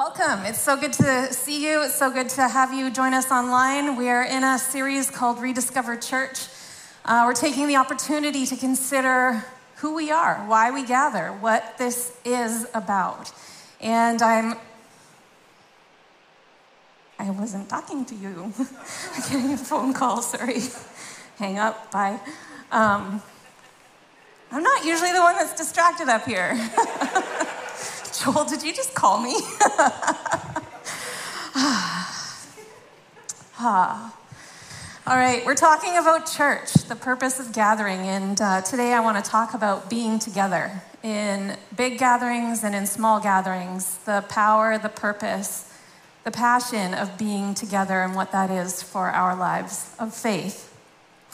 welcome. It's so good to see you. It's so good to have you join us online. We are in a series called Rediscover Church. Uh, we're taking the opportunity to consider who we are, why we gather, what this is about. And I'm I wasn't talking to you. I'm getting a phone call, sorry. Hang up, bye. Um, I'm not usually the one that's distracted up here. Joel, did you just call me? ah. All right, we're talking about church, the purpose of gathering, and uh, today I want to talk about being together in big gatherings and in small gatherings, the power, the purpose, the passion of being together and what that is for our lives of faith.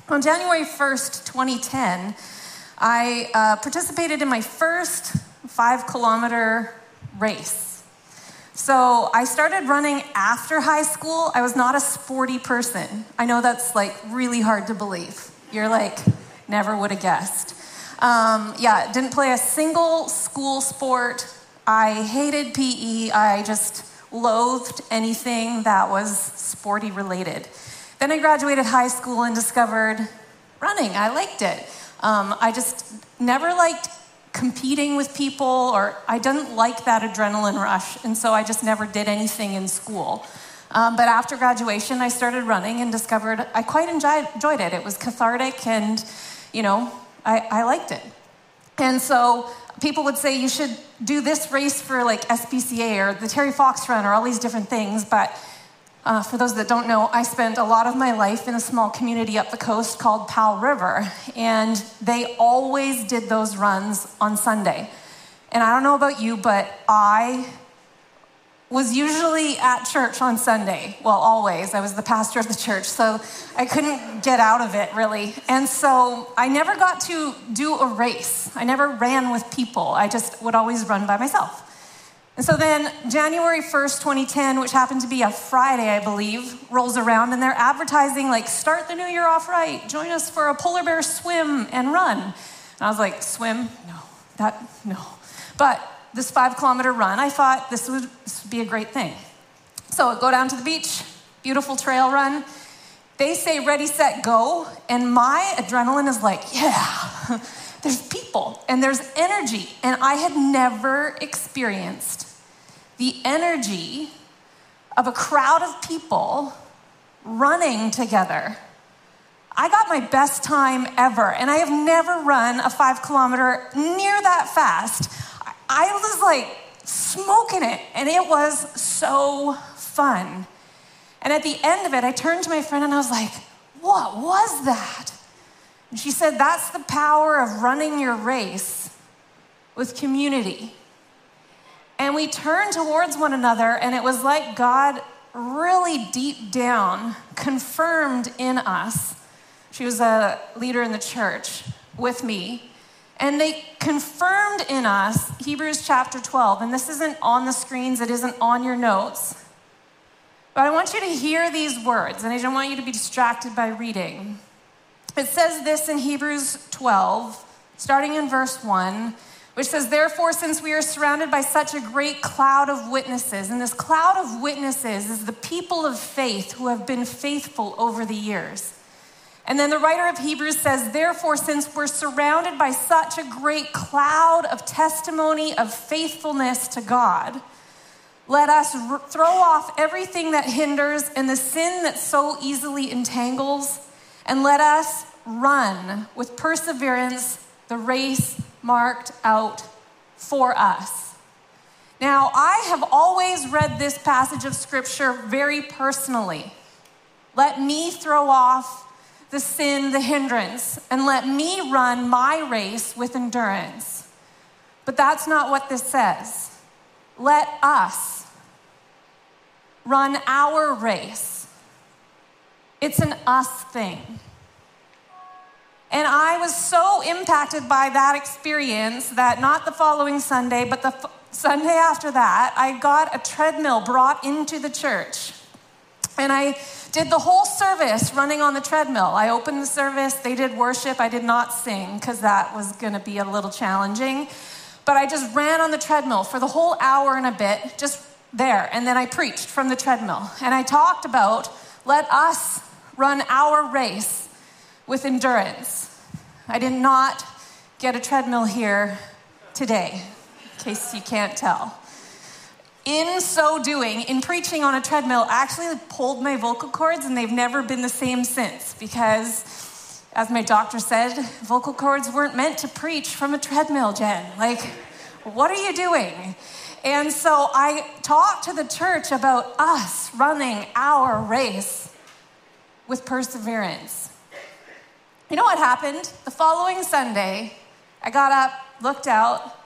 On January 1st, 2010, I uh, participated in my first five kilometer race. So I started running after high school. I was not a sporty person. I know that's like really hard to believe. You're like, never would have guessed. Um, yeah, didn't play a single school sport. I hated PE. I just loathed anything that was sporty related. Then I graduated high school and discovered running. I liked it. Um, I just never liked competing with people, or I didn't like that adrenaline rush, and so I just never did anything in school. Um, but after graduation, I started running and discovered I quite enjoyed, enjoyed it. It was cathartic, and you know, I, I liked it. And so people would say you should do this race for like SPCA or the Terry Fox Run or all these different things. But uh, for those that don't know, I spent a lot of my life in a small community up the coast called Powell River, and they always did those runs on Sunday. And I don't know about you, but I was usually at church on Sunday. Well, always. I was the pastor of the church, so I couldn't get out of it really. And so I never got to do a race. I never ran with people. I just would always run by myself. And so then January 1st, 2010, which happened to be a Friday, I believe, rolls around and they're advertising, like, start the new year off right. Join us for a polar bear swim and run. And I was like, swim? No, that, no. But this five kilometer run, I thought this would, this would be a great thing. So I go down to the beach, beautiful trail run. They say ready, set, go. And my adrenaline is like, yeah, there's people and there's energy. And I had never experienced the energy of a crowd of people running together. I got my best time ever, and I have never run a five kilometer near that fast. I was like smoking it, and it was so fun. And at the end of it, I turned to my friend and I was like, What was that? And she said, That's the power of running your race with community. And we turned towards one another, and it was like God really deep down confirmed in us. She was a leader in the church with me and they confirmed in us Hebrews chapter 12. And this isn't on the screens, it isn't on your notes. But I want you to hear these words, and I don't want you to be distracted by reading. It says this in Hebrews 12, starting in verse 1, which says, Therefore, since we are surrounded by such a great cloud of witnesses, and this cloud of witnesses is the people of faith who have been faithful over the years. And then the writer of Hebrews says, Therefore, since we're surrounded by such a great cloud of testimony of faithfulness to God, let us r- throw off everything that hinders and the sin that so easily entangles, and let us run with perseverance the race marked out for us. Now, I have always read this passage of scripture very personally. Let me throw off the sin, the hindrance, and let me run my race with endurance. But that's not what this says. Let us run our race. It's an us thing. And I was so impacted by that experience that not the following Sunday, but the f- Sunday after that, I got a treadmill brought into the church. And I did the whole service running on the treadmill. I opened the service, they did worship. I did not sing because that was going to be a little challenging. But I just ran on the treadmill for the whole hour and a bit, just there, and then I preached from the treadmill. And I talked about let us run our race with endurance. I did not get a treadmill here today, in case you can't tell. In so doing, in preaching on a treadmill, I actually pulled my vocal cords and they've never been the same since because, as my doctor said, vocal cords weren't meant to preach from a treadmill, Jen. Like, what are you doing? And so I talked to the church about us running our race with perseverance. You know what happened? The following Sunday, I got up, looked out,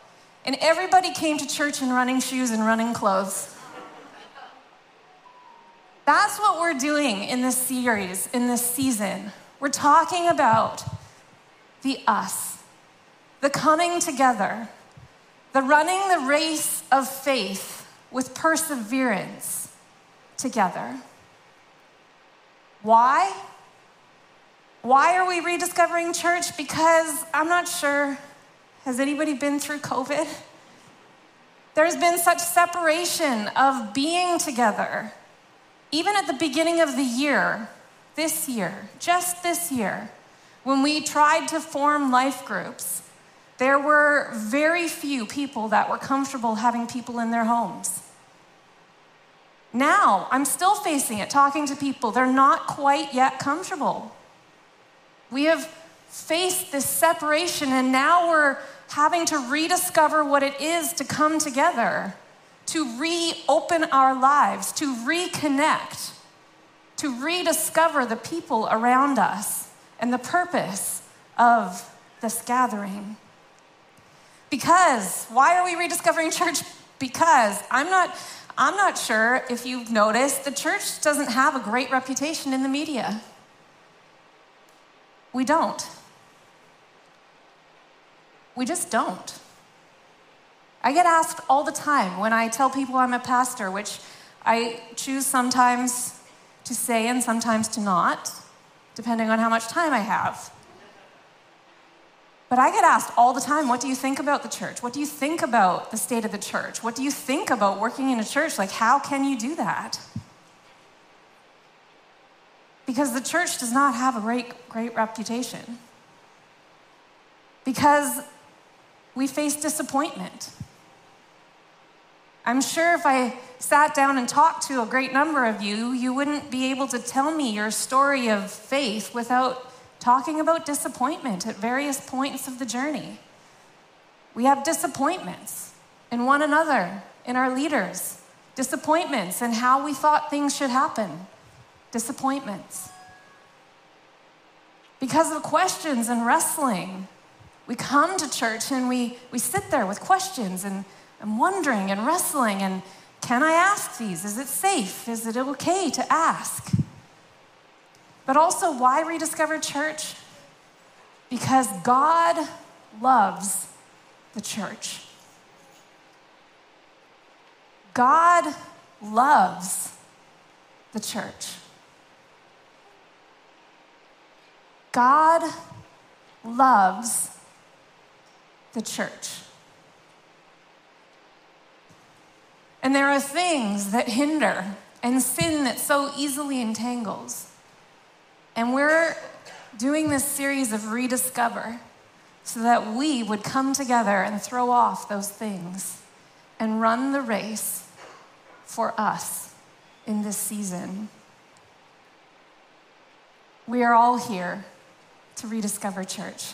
and everybody came to church in running shoes and running clothes. That's what we're doing in this series, in this season. We're talking about the us, the coming together, the running the race of faith with perseverance together. Why? Why are we rediscovering church? Because I'm not sure. Has anybody been through COVID? There's been such separation of being together. Even at the beginning of the year, this year, just this year, when we tried to form life groups, there were very few people that were comfortable having people in their homes. Now, I'm still facing it, talking to people. They're not quite yet comfortable. We have faced this separation, and now we're having to rediscover what it is to come together, to reopen our lives, to reconnect, to rediscover the people around us and the purpose of this gathering. Because, why are we rediscovering church? Because I'm not. I'm not sure if you've noticed, the church doesn't have a great reputation in the media. We don't. We just don't. I get asked all the time when I tell people I'm a pastor, which I choose sometimes to say and sometimes to not, depending on how much time I have. But I get asked all the time, what do you think about the church? What do you think about the state of the church? What do you think about working in a church? Like, how can you do that? Because the church does not have a great, great reputation. Because we face disappointment. I'm sure if I sat down and talked to a great number of you, you wouldn't be able to tell me your story of faith without talking about disappointment at various points of the journey. We have disappointments in one another, in our leaders, disappointments in how we thought things should happen disappointments. Because of questions and wrestling, we come to church and we, we sit there with questions and, and wondering and wrestling and can I ask these? Is it safe? Is it okay to ask? But also, why rediscover church? Because God loves the church. God loves the church. God loves the church. And there are things that hinder and sin that so easily entangles. And we're doing this series of rediscover so that we would come together and throw off those things and run the race for us in this season. We are all here to rediscover church.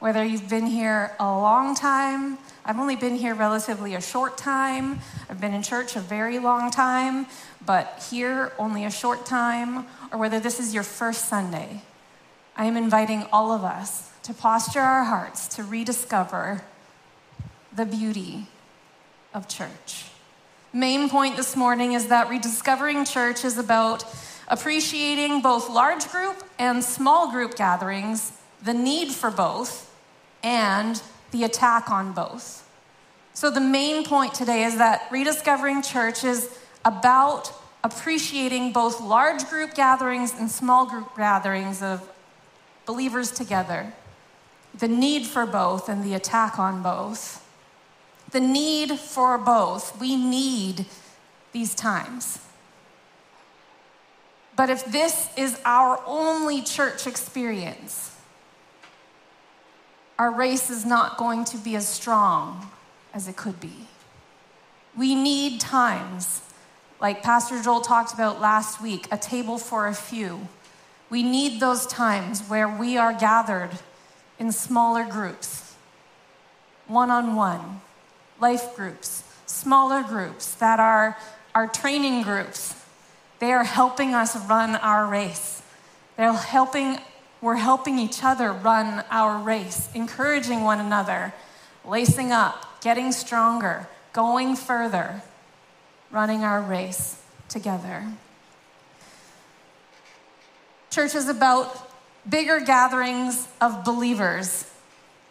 Whether you've been here a long time, I've only been here relatively a short time, I've been in church a very long time, but here only a short time, or whether this is your first Sunday, I am inviting all of us to posture our hearts to rediscover the beauty of church. Main point this morning is that rediscovering church is about appreciating both large group and small group gatherings, the need for both, and the attack on both. So, the main point today is that rediscovering church is about appreciating both large group gatherings and small group gatherings of believers together, the need for both and the attack on both. The need for both. We need these times. But if this is our only church experience, our race is not going to be as strong as it could be. We need times, like Pastor Joel talked about last week, a table for a few. We need those times where we are gathered in smaller groups, one on one, life groups, smaller groups that are our training groups. They are helping us run our race. They're helping, we're helping each other run our race, encouraging one another, lacing up, getting stronger, going further, running our race together. Church is about bigger gatherings of believers.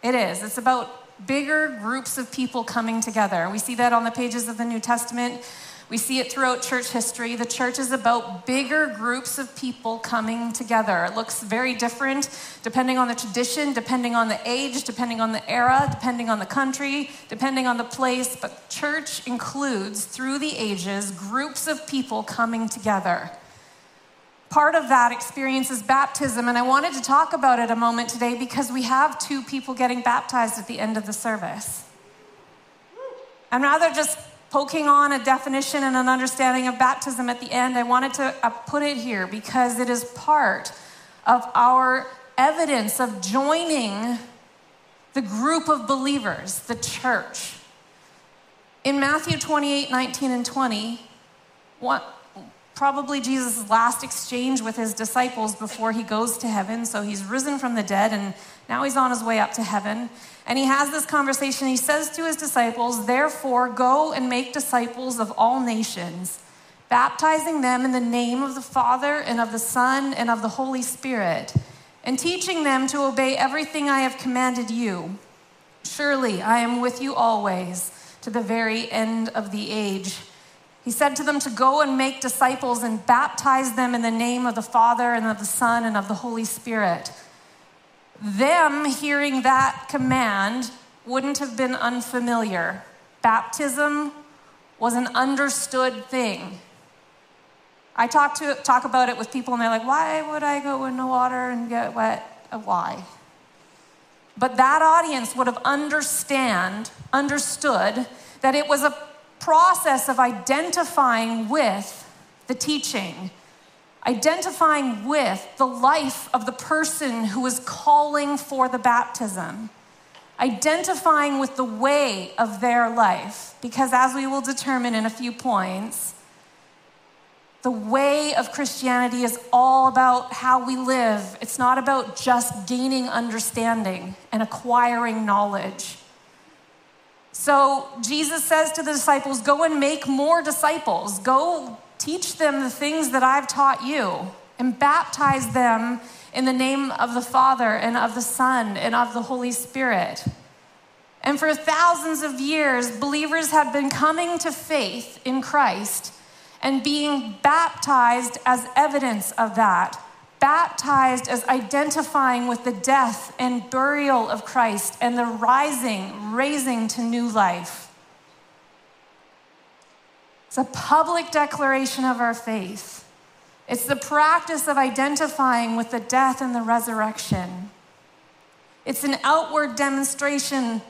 It is. It's about bigger groups of people coming together. We see that on the pages of the New Testament. We see it throughout church history. The church is about bigger groups of people coming together. It looks very different depending on the tradition, depending on the age, depending on the era, depending on the country, depending on the place. But church includes, through the ages, groups of people coming together. Part of that experience is baptism, and I wanted to talk about it a moment today because we have two people getting baptized at the end of the service. And rather just poking on a definition and an understanding of baptism at the end, I wanted to uh, put it here because it is part of our evidence of joining the group of believers, the church. In Matthew 28 19 and 20, what, probably Jesus' last exchange with his disciples before he goes to heaven. So he's risen from the dead and now he's on his way up to heaven. And he has this conversation. He says to his disciples, Therefore, go and make disciples of all nations, baptizing them in the name of the Father and of the Son and of the Holy Spirit, and teaching them to obey everything I have commanded you. Surely I am with you always to the very end of the age. He said to them to go and make disciples and baptize them in the name of the Father and of the Son and of the Holy Spirit them hearing that command wouldn't have been unfamiliar. Baptism was an understood thing. I talk, to, talk about it with people, and they're like, why would I go in the water and get wet? Why? But that audience would have understand, understood that it was a process of identifying with the teaching identifying with the life of the person who is calling for the baptism, identifying with the way of their life. Because as we will determine in a few points, the way of Christianity is all about how we live. It's not about just gaining understanding and acquiring knowledge. So Jesus says to the disciples, Go and make more disciples. Go Teach them the things that I've taught you and baptize them in the name of the Father and of the Son and of the Holy Spirit. And for thousands of years, believers have been coming to faith in Christ and being baptized as evidence of that. Baptized as identifying with the death and burial of Christ and the rising, raising to new life. It's a public declaration of our faith. It's the practice of identifying with the death and the resurrection. It's an outward demonstration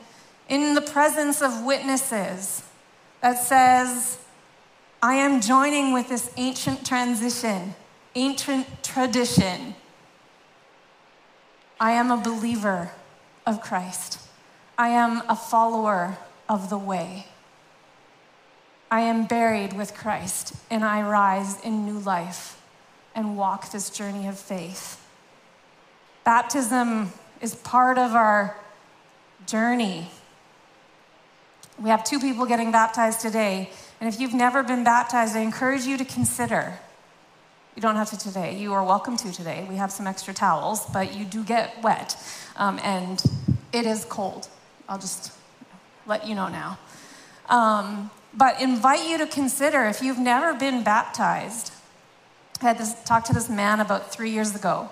in the presence of witnesses that says, I am joining with this ancient transition, ancient tradition. I am a believer of Christ. I am a follower of the way. I am buried with Christ, and I rise in new life and walk this journey of faith. Baptism is part of our journey. We have two people getting baptized today, and if you've never been baptized, I encourage you to consider. You don't have to today. You are welcome to today. We have some extra towels, but you do get wet, um, and it is cold. I'll just let you know now. Um, but invite you to consider if you've never been baptized. I had this talk to this man about three years ago,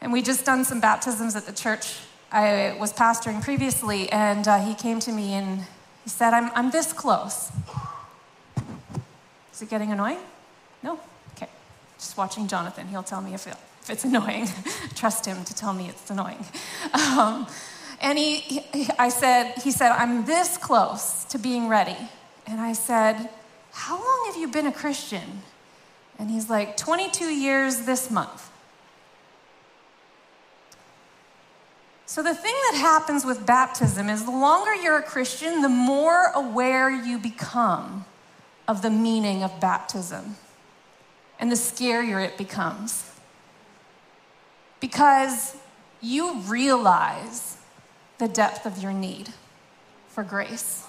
and we just done some baptisms at the church I was pastoring previously, and uh, he came to me and he said, I'm, I'm this close. Is it getting annoying? No? Just watching Jonathan. He'll tell me if, it, if it's annoying. Trust him to tell me it's annoying. Um, and he, he, I said, he said, I'm this close to being ready. And I said, How long have you been a Christian? And he's like, 22 years this month. So, the thing that happens with baptism is the longer you're a Christian, the more aware you become of the meaning of baptism and the scarier it becomes. Because you realize the depth of your need for grace.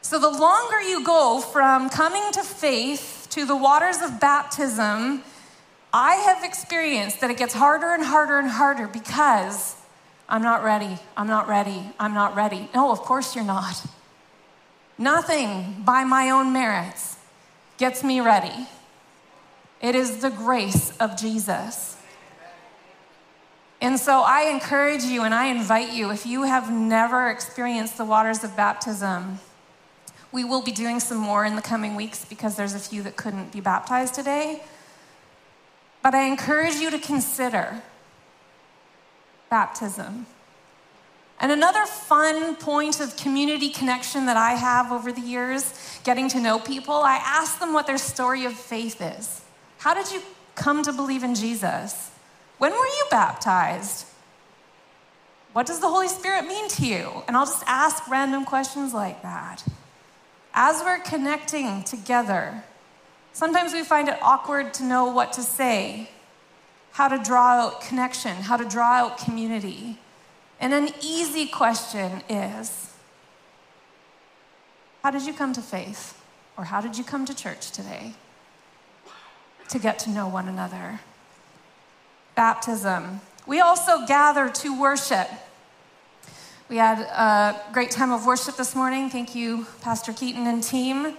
So, the longer you go from coming to faith to the waters of baptism, I have experienced that it gets harder and harder and harder because I'm not ready, I'm not ready, I'm not ready. No, of course you're not. Nothing by my own merits gets me ready. It is the grace of Jesus. And so I encourage you and I invite you, if you have never experienced the waters of baptism, we will be doing some more in the coming weeks because there's a few that couldn't be baptized today. But I encourage you to consider baptism. And another fun point of community connection that I have over the years, getting to know people, I ask them what their story of faith is. How did you come to believe in Jesus? When were you baptized? What does the Holy Spirit mean to you? And I'll just ask random questions like that. As we're connecting together, sometimes we find it awkward to know what to say, how to draw out connection, how to draw out community. And an easy question is How did you come to faith? Or how did you come to church today? To get to know one another. Baptism. We also gather to worship. We had a great time of worship this morning. Thank you, Pastor Keaton and team.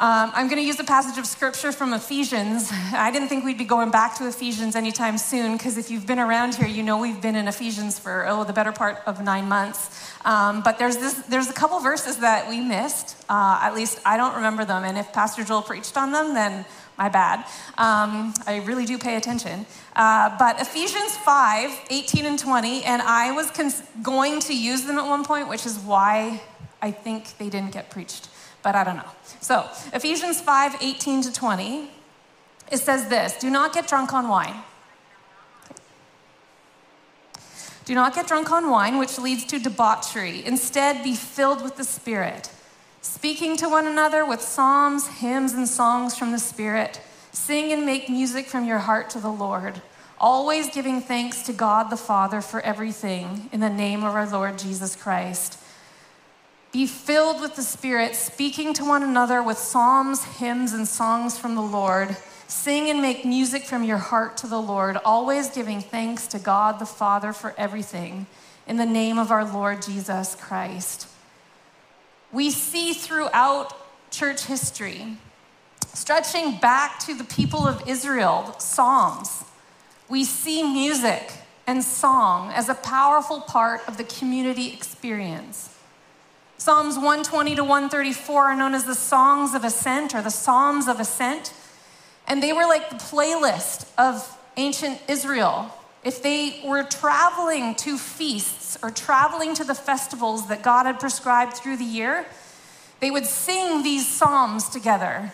Um, I'm going to use a passage of scripture from Ephesians. I didn't think we'd be going back to Ephesians anytime soon because if you've been around here, you know we've been in Ephesians for oh the better part of nine months. Um, but there's this, there's a couple verses that we missed. Uh, at least I don't remember them. And if Pastor Joel preached on them, then my bad. Um, I really do pay attention. Uh, but Ephesians 5, 18 and 20, and I was cons- going to use them at one point, which is why I think they didn't get preached but I don't know. So, Ephesians 5 18 to 20, it says this Do not get drunk on wine. Do not get drunk on wine, which leads to debauchery. Instead, be filled with the Spirit, speaking to one another with psalms, hymns, and songs from the Spirit. Sing and make music from your heart to the Lord, always giving thanks to God the Father for everything in the name of our Lord Jesus Christ be filled with the Spirit, speaking to one another with psalms, hymns, and songs from the Lord. Sing and make music from your heart to the Lord, always giving thanks to God the Father for everything, in the name of our Lord Jesus Christ. We see throughout church history, stretching back to the people of Israel, Psalms, we see music and song as a powerful part of the community experience. Psalms 120 to 134 are known as the Songs of Ascent or the Psalms of Ascent. And they were like the playlist of ancient Israel. If they were traveling to feasts or traveling to the festivals that God had prescribed through the year, they would sing these psalms together.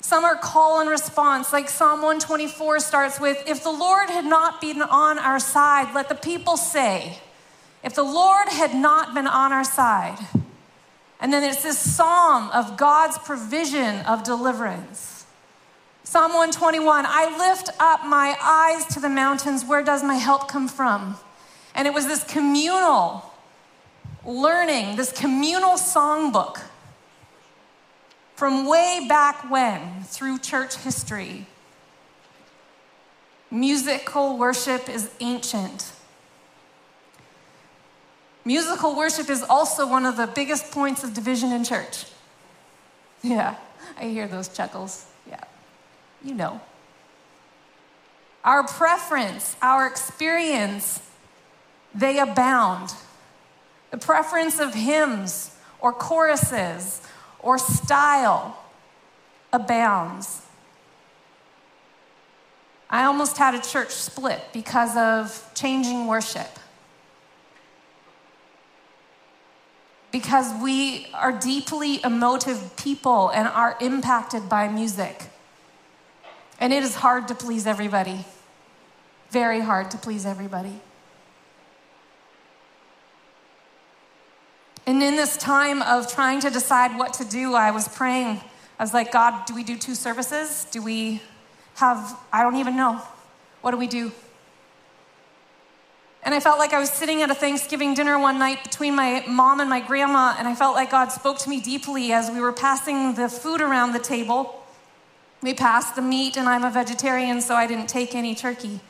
Some are call and response, like Psalm 124 starts with If the Lord had not been on our side, let the people say, If the Lord had not been on our side. And then it's this psalm of God's provision of deliverance. Psalm 121 I lift up my eyes to the mountains. Where does my help come from? And it was this communal learning, this communal songbook from way back when through church history. Musical worship is ancient. Musical worship is also one of the biggest points of division in church. Yeah, I hear those chuckles. Yeah, you know. Our preference, our experience, they abound. The preference of hymns or choruses or style abounds. I almost had a church split because of changing worship. Because we are deeply emotive people and are impacted by music. And it is hard to please everybody. Very hard to please everybody. And in this time of trying to decide what to do, I was praying. I was like, God, do we do two services? Do we have, I don't even know. What do we do? And I felt like I was sitting at a Thanksgiving dinner one night between my mom and my grandma, and I felt like God spoke to me deeply as we were passing the food around the table. We passed the meat, and I'm a vegetarian, so I didn't take any turkey.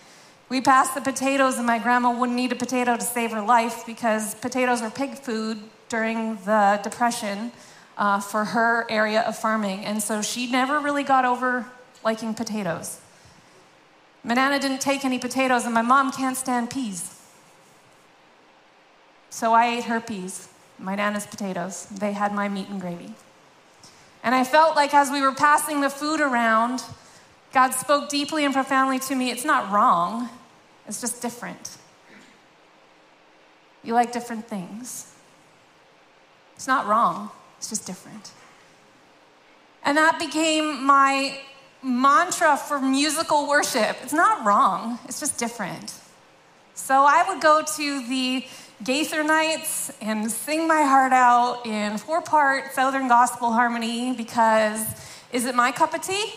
We passed the potatoes, and my grandma wouldn't eat a potato to save her life because potatoes were pig food during the Depression uh, for her area of farming. And so she never really got over liking potatoes. Manana didn't take any potatoes, and my mom can't stand peas. So I ate her peas, my Nana's potatoes. They had my meat and gravy. And I felt like as we were passing the food around, God spoke deeply and profoundly to me. It's not wrong, it's just different. You like different things. It's not wrong, it's just different. And that became my mantra for musical worship. It's not wrong, it's just different. So I would go to the Gaither nights and sing my heart out in four part Southern Gospel harmony because is it my cup of tea?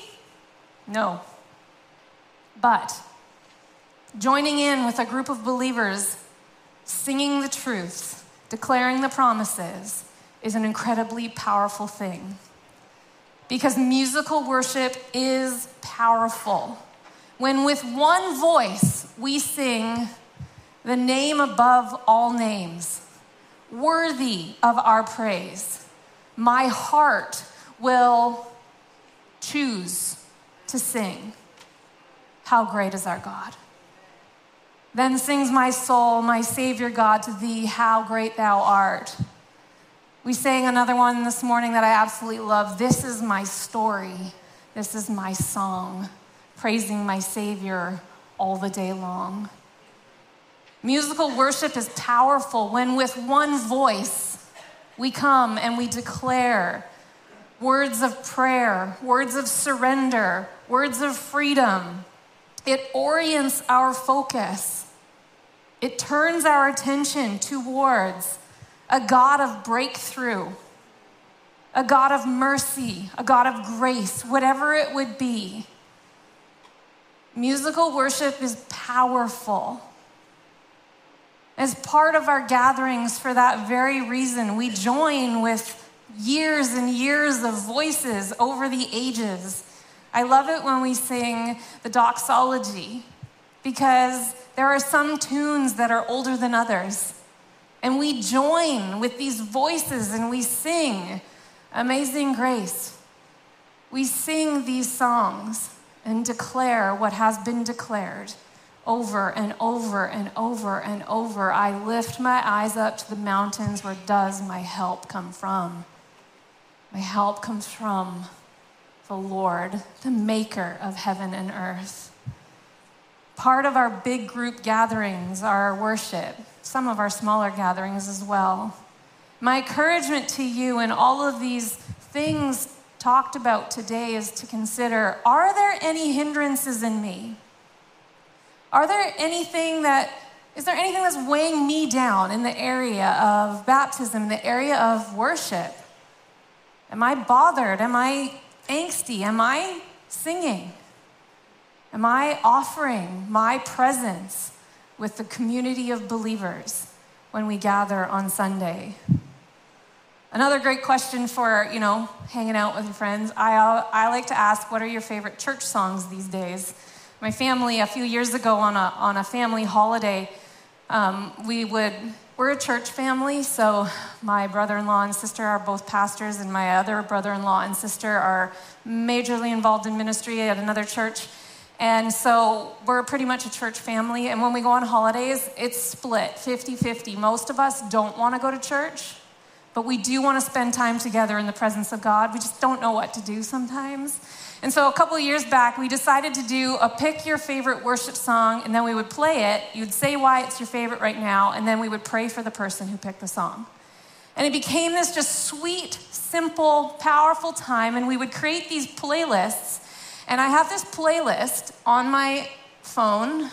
No. But joining in with a group of believers, singing the truth, declaring the promises, is an incredibly powerful thing because musical worship is powerful. When with one voice we sing the name above all names, worthy of our praise, my heart will choose to sing. How great is our God! Then sings my soul, my Savior God, to thee, how great thou art. We sang another one this morning that I absolutely love. This is my story. This is my song, praising my Savior all the day long. Musical worship is powerful when, with one voice, we come and we declare words of prayer, words of surrender, words of freedom. It orients our focus, it turns our attention towards a God of breakthrough, a God of mercy, a God of grace, whatever it would be. Musical worship is powerful. As part of our gatherings, for that very reason, we join with years and years of voices over the ages. I love it when we sing the doxology because there are some tunes that are older than others. And we join with these voices and we sing Amazing Grace. We sing these songs and declare what has been declared over and over and over and over. I lift my eyes up to the mountains. Where does my help come from? My help comes from the Lord, the maker of heaven and earth. Part of our big group gatherings are worship some of our smaller gatherings as well. My encouragement to you in all of these things talked about today is to consider are there any hindrances in me? Are there anything that, is there anything that's weighing me down in the area of baptism, the area of worship? Am I bothered? Am I angsty? Am I singing? Am I offering my presence with the community of believers when we gather on Sunday. Another great question for, you know, hanging out with your friends. I, I like to ask, what are your favorite church songs these days? My family, a few years ago on a, on a family holiday, um, we would, we're a church family, so my brother in law and sister are both pastors, and my other brother in law and sister are majorly involved in ministry at another church. And so we're pretty much a church family. And when we go on holidays, it's split 50 50. Most of us don't want to go to church. but we do want to spend time together in the presence of God. We just don't know what to do sometimes. And so a couple years back, we decided to do a pick your favorite worship song, and then we would play it. You'd say why it's your favorite right now, and then we would pray for the person who picked the song. And it became this just sweet, simple, powerful time, and we would create these playlists. And I have this playlist on my phone.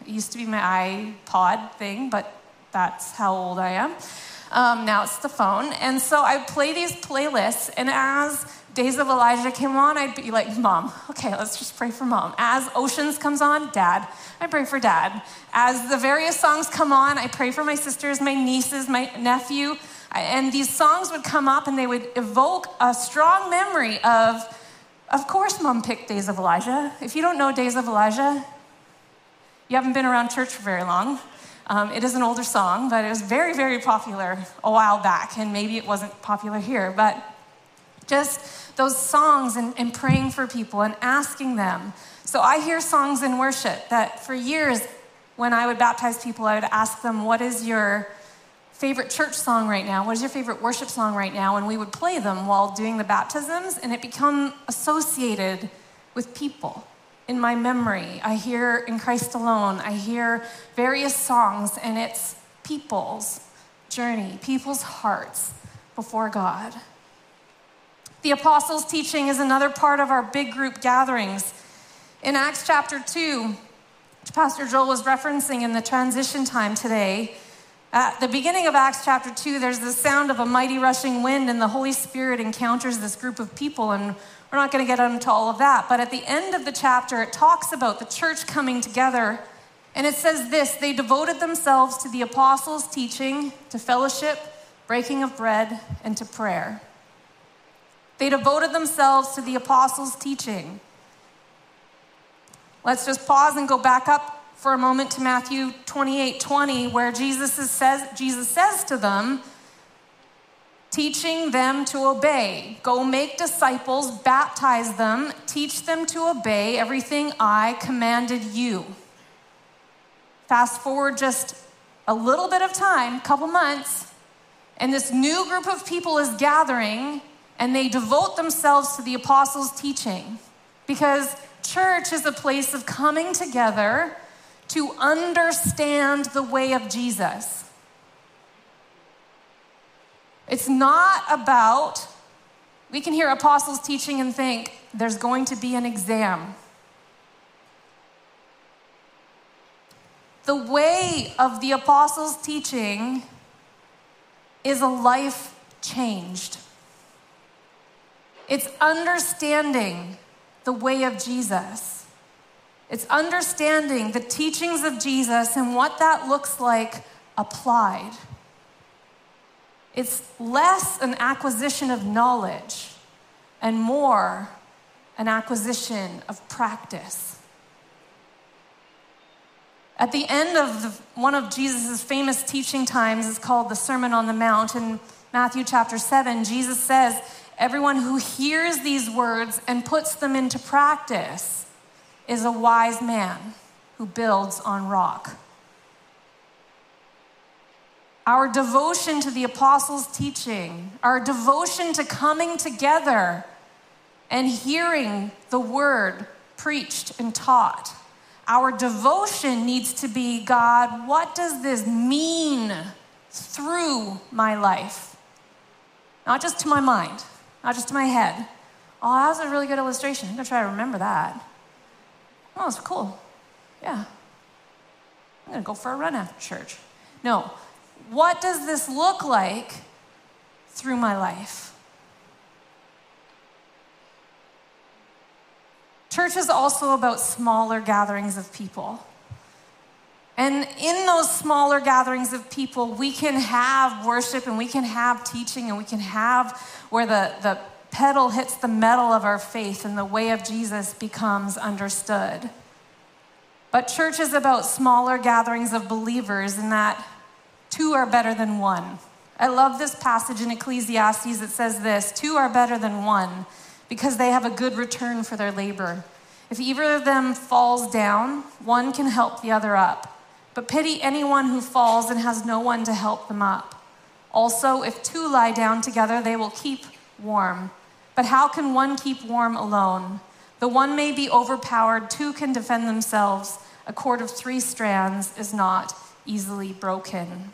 It used to be my iPod thing, but that's how old I am. Um, now it's the phone. And so I play these playlists, and as Days of Elijah came on, I'd be like, Mom, okay, let's just pray for mom. As Oceans comes on, Dad, I pray for dad. As the various songs come on, I pray for my sisters, my nieces, my nephew. And these songs would come up and they would evoke a strong memory of, of course, mom picked Days of Elijah. If you don't know Days of Elijah, you haven't been around church for very long. Um, it is an older song, but it was very, very popular a while back, and maybe it wasn't popular here. But just those songs and, and praying for people and asking them. So I hear songs in worship that for years, when I would baptize people, I would ask them, What is your favorite church song right now? What is your favorite worship song right now? And we would play them while doing the baptisms, and it become associated with people. In my memory, I hear In Christ Alone, I hear various songs, and it's people's journey, people's hearts before God. The apostles' teaching is another part of our big group gatherings. In Acts chapter 2, which Pastor Joel was referencing in the transition time today, at the beginning of Acts chapter 2, there's the sound of a mighty rushing wind, and the Holy Spirit encounters this group of people. And we're not going to get into all of that. But at the end of the chapter, it talks about the church coming together. And it says this they devoted themselves to the apostles' teaching, to fellowship, breaking of bread, and to prayer. They devoted themselves to the apostles' teaching. Let's just pause and go back up for a moment to Matthew 28 20, where Jesus says, Jesus says to them, teaching them to obey. Go make disciples, baptize them, teach them to obey everything I commanded you. Fast forward just a little bit of time, a couple months, and this new group of people is gathering and they devote themselves to the apostles' teaching because church is a place of coming together to understand the way of Jesus. It's not about, we can hear apostles teaching and think there's going to be an exam. The way of the apostles' teaching is a life changed. It's understanding the way of Jesus. It's understanding the teachings of Jesus and what that looks like applied. It's less an acquisition of knowledge and more an acquisition of practice. At the end of the, one of Jesus' famous teaching times is called the Sermon on the Mount. In Matthew chapter 7, Jesus says, Everyone who hears these words and puts them into practice is a wise man who builds on rock. Our devotion to the apostles' teaching, our devotion to coming together and hearing the word preached and taught, our devotion needs to be God, what does this mean through my life? Not just to my mind not just to my head. Oh, that was a really good illustration. I'm gonna try to remember that. Oh, it's cool. Yeah. I'm gonna go for a run after church. No. What does this look like through my life? Church is also about smaller gatherings of people. And in those smaller gatherings of people, we can have worship and we can have teaching and we can have where the, the pedal hits the metal of our faith and the way of Jesus becomes understood. But church is about smaller gatherings of believers in that two are better than one. I love this passage in Ecclesiastes. that says this two are better than one because they have a good return for their labor. If either of them falls down, one can help the other up. But pity anyone who falls and has no one to help them up. Also, if two lie down together, they will keep warm. But how can one keep warm alone? The one may be overpowered, two can defend themselves. A cord of three strands is not easily broken.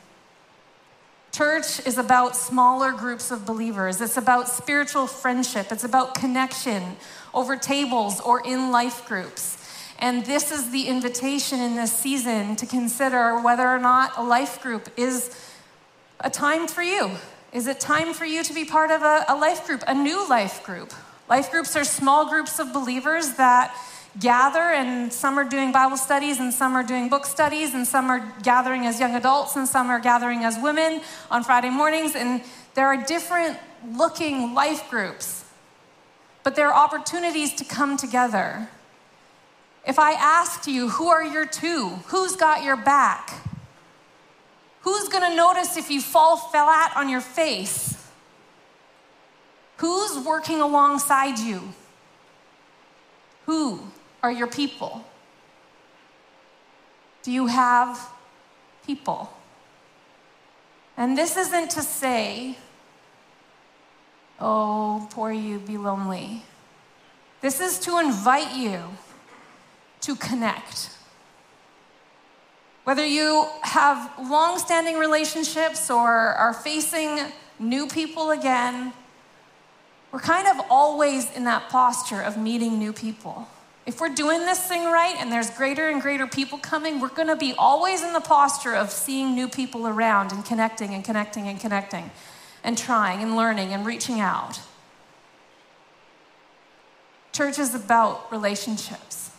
Church is about smaller groups of believers. It's about spiritual friendship. It's about connection over tables or in life groups. And this is the invitation in this season to consider whether or not a life group is a time for you. Is it time for you to be part of a, a life group, a new life group? Life groups are small groups of believers that gather, and some are doing Bible studies, and some are doing book studies, and some are gathering as young adults, and some are gathering as women on Friday mornings. And there are different looking life groups, but there are opportunities to come together. If I asked you, who are your two? Who's got your back? Who's going to notice if you fall flat on your face? Who's working alongside you? Who are your people? Do you have people? And this isn't to say, oh, poor you, be lonely. This is to invite you to connect. Whether you have long standing relationships or are facing new people again, we're kind of always in that posture of meeting new people. If we're doing this thing right and there's greater and greater people coming, we're going to be always in the posture of seeing new people around and connecting and connecting and connecting and trying and learning and reaching out. Church is about relationships,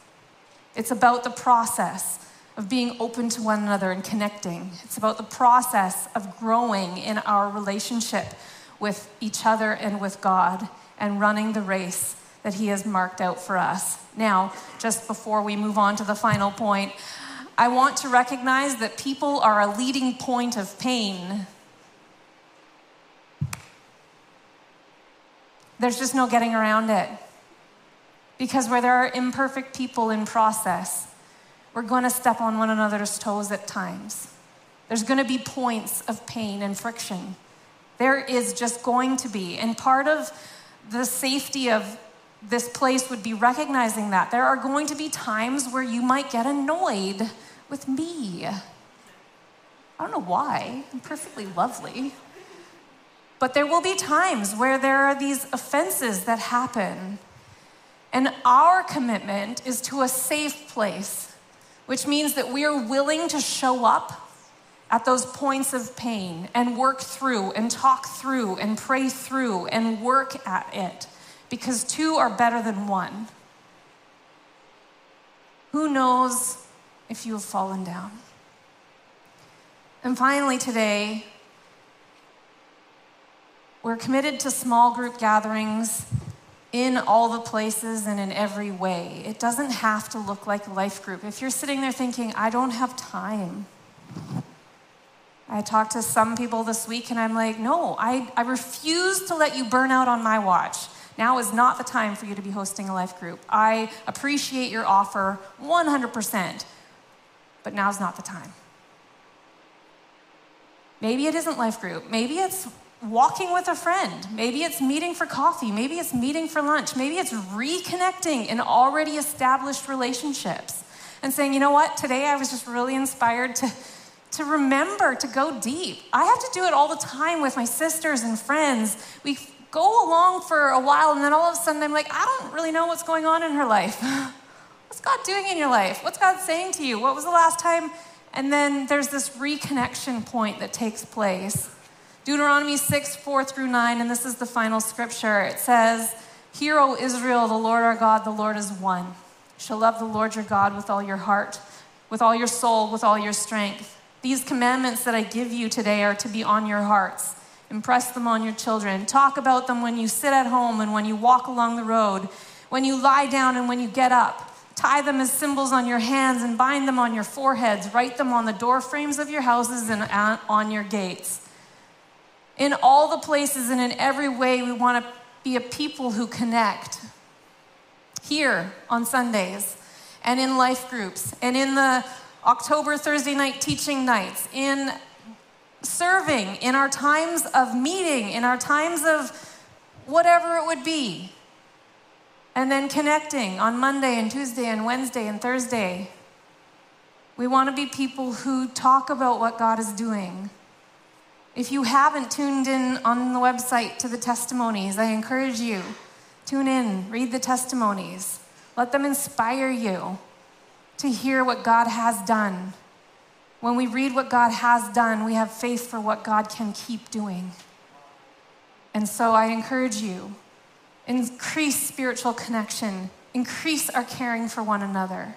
it's about the process of being open to one another and connecting. It's about the process of growing in our relationship with each other and with God and running the race that He has marked out for us. Now, just before we move on to the final point, I want to recognize that people are a leading point of pain. There's just no getting around it. Because where there are imperfect people in process, we're going to step on one another's toes at times. There's going to be points of pain and friction. There is just going to be. And part of the safety of this place would be recognizing that. There are going to be times where you might get annoyed with me. I don't know why. I'm perfectly lovely. But there will be times where there are these offenses that happen. And our commitment is to a safe place, which means that we are willing to show up at those points of pain and work through and talk through and pray through and work at it because two are better than one. Who knows if you have fallen down? And finally, today, we're committed to small group gatherings in all the places and in every way. It doesn't have to look like a life group. If you're sitting there thinking, I don't have time, I talked to some people this week and I'm like, no, I, I refuse to let you burn out on my watch. Now is not the time for you to be hosting a life group. I appreciate your offer 100%, but now's not the time. Maybe it isn't life group. Maybe it's walking with a friend. Maybe it's meeting for coffee. Maybe it's meeting for lunch. Maybe it's reconnecting in already established relationships and saying, you know what, today I was just really inspired to to remember to go deep. I have to do it all the time with my sisters and friends. We go along for a while, and then all of a sudden I'm like, I don't really know what's going on in her life. What's God doing in your life? What's God saying to you? What was the last time? And then there's this reconnection point that takes place. Deuteronomy 6, 4 through 9, and this is the final scripture. It says, Hear, O Israel, the Lord our God, the Lord is one. You shall love the Lord your God with all your heart, with all your soul, with all your strength. These commandments that I give you today are to be on your hearts. Impress them on your children. Talk about them when you sit at home and when you walk along the road, when you lie down and when you get up. Tie them as symbols on your hands and bind them on your foreheads. Write them on the door frames of your houses and uh, on your gates. In all the places and in every way, we want to be a people who connect. Here on Sundays and in life groups and in the October Thursday night teaching nights, in serving, in our times of meeting, in our times of whatever it would be. And then connecting on Monday and Tuesday and Wednesday and Thursday. We want to be people who talk about what God is doing. If you haven't tuned in on the website to the testimonies, I encourage you tune in, read the testimonies. Let them inspire you to hear what God has done. When we read what God has done, we have faith for what God can keep doing. And so I encourage you increase spiritual connection, increase our caring for one another.